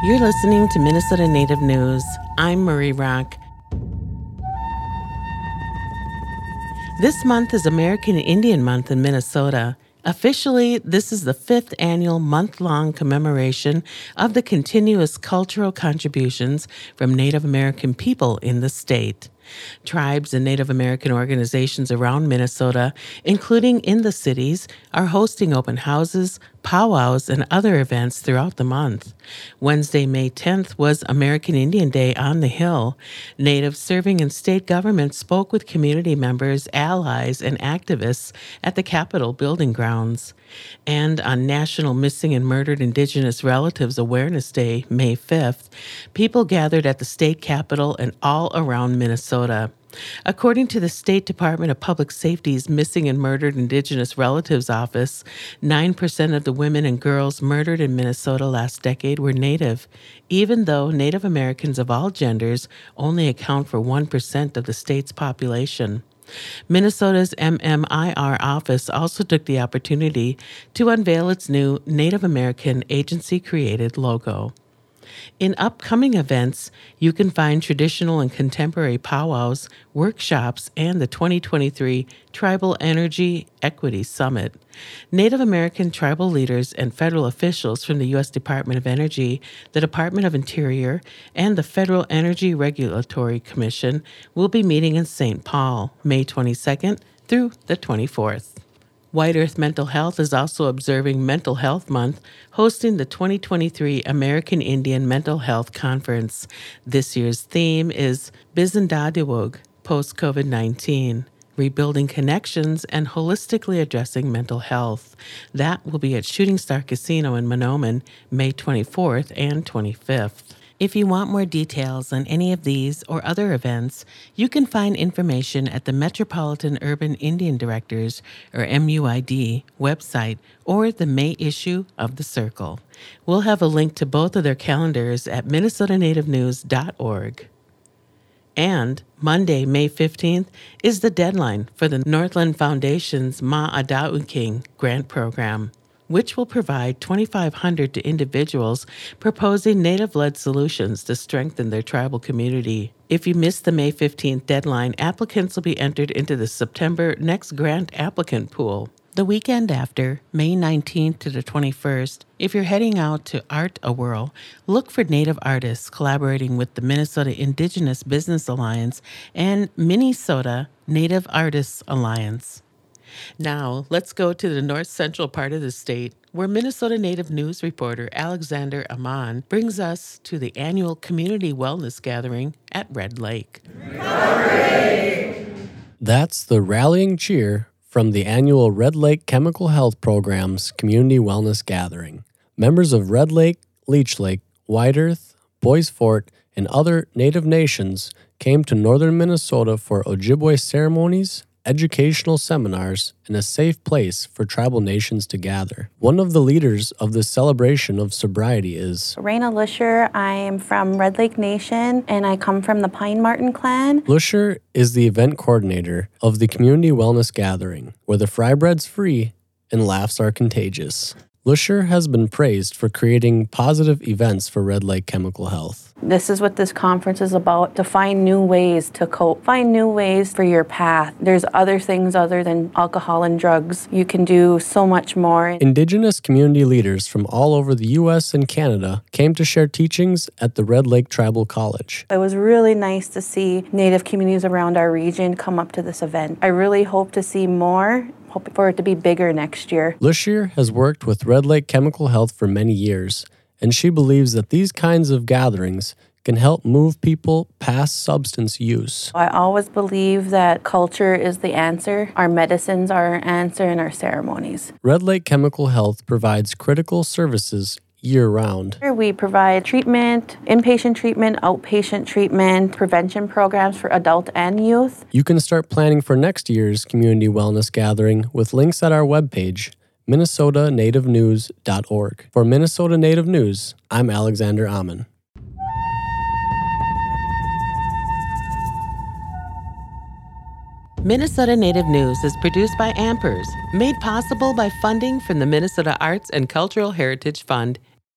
You're listening to Minnesota Native News. I'm Marie Rock. This month is American Indian Month in Minnesota. Officially, this is the fifth annual month long commemoration of the continuous cultural contributions from Native American people in the state. Tribes and Native American organizations around Minnesota, including in the cities, are hosting open houses, powwows, and other events throughout the month. Wednesday, May 10th, was American Indian Day on the Hill. Natives serving in state government spoke with community members, allies, and activists at the Capitol building grounds. And on National Missing and Murdered Indigenous Relatives Awareness Day, May 5th, people gathered at the state capitol and all around Minnesota. According to the State Department of Public Safety's Missing and Murdered Indigenous Relatives Office, 9% of the women and girls murdered in Minnesota last decade were Native, even though Native Americans of all genders only account for 1% of the state's population. Minnesota's MMIR office also took the opportunity to unveil its new Native American agency created logo. In upcoming events, you can find traditional and contemporary powwows, workshops, and the 2023 Tribal Energy Equity Summit. Native American tribal leaders and federal officials from the U.S. Department of Energy, the Department of Interior, and the Federal Energy Regulatory Commission will be meeting in St. Paul May 22nd through the 24th. White Earth Mental Health is also observing Mental Health Month, hosting the 2023 American Indian Mental Health Conference. This year's theme is Bizindadiwug, post COVID 19 rebuilding connections, and holistically addressing mental health. That will be at Shooting Star Casino in Mahnomen, May 24th and 25th. If you want more details on any of these or other events, you can find information at the Metropolitan Urban Indian Directors, or MUID, website or the May issue of The Circle. We'll have a link to both of their calendars at minnesotanativenews.org. And Monday, May 15th, is the deadline for the Northland Foundation's Ma'adauking grant program which will provide 2500 to individuals proposing native-led solutions to strengthen their tribal community. If you miss the May 15th deadline, applicants will be entered into the September next grant applicant pool. The weekend after, May 19th to the 21st, if you're heading out to Art a Whirl, look for Native artists collaborating with the Minnesota Indigenous Business Alliance and Minnesota Native Artists Alliance. Now, let's go to the north central part of the state where Minnesota Native News reporter Alexander Amon brings us to the annual community wellness gathering at Red Lake. That's the rallying cheer from the annual Red Lake Chemical Health Program's Community Wellness Gathering. Members of Red Lake, Leech Lake, White Earth, Bois Forte, and other Native nations came to northern Minnesota for Ojibwe ceremonies, educational seminars, and a safe place for tribal nations to gather. One of the leaders of this celebration of sobriety is Raina Lusher. I am from Red Lake Nation and I come from the Pine Marten clan. Lusher is the event coordinator of the Community Wellness Gathering, where the fry bread's free and laughs are contagious. Lusher has been praised for creating positive events for Red Lake Chemical Health. This is what this conference is about to find new ways to cope, find new ways for your path. There's other things other than alcohol and drugs. You can do so much more. Indigenous community leaders from all over the U.S. and Canada came to share teachings at the Red Lake Tribal College. It was really nice to see Native communities around our region come up to this event. I really hope to see more hoping for it to be bigger next year. Lusher has worked with Red Lake Chemical Health for many years, and she believes that these kinds of gatherings can help move people past substance use. I always believe that culture is the answer, our medicines are our answer, and our ceremonies. Red Lake Chemical Health provides critical services year round. We provide treatment, inpatient treatment, outpatient treatment, prevention programs for adult and youth. You can start planning for next year's community wellness gathering with links at our webpage, minnesotanativenews.org. For Minnesota Native News, I'm Alexander Amon. Minnesota Native News is produced by Ampers, made possible by funding from the Minnesota Arts and Cultural Heritage Fund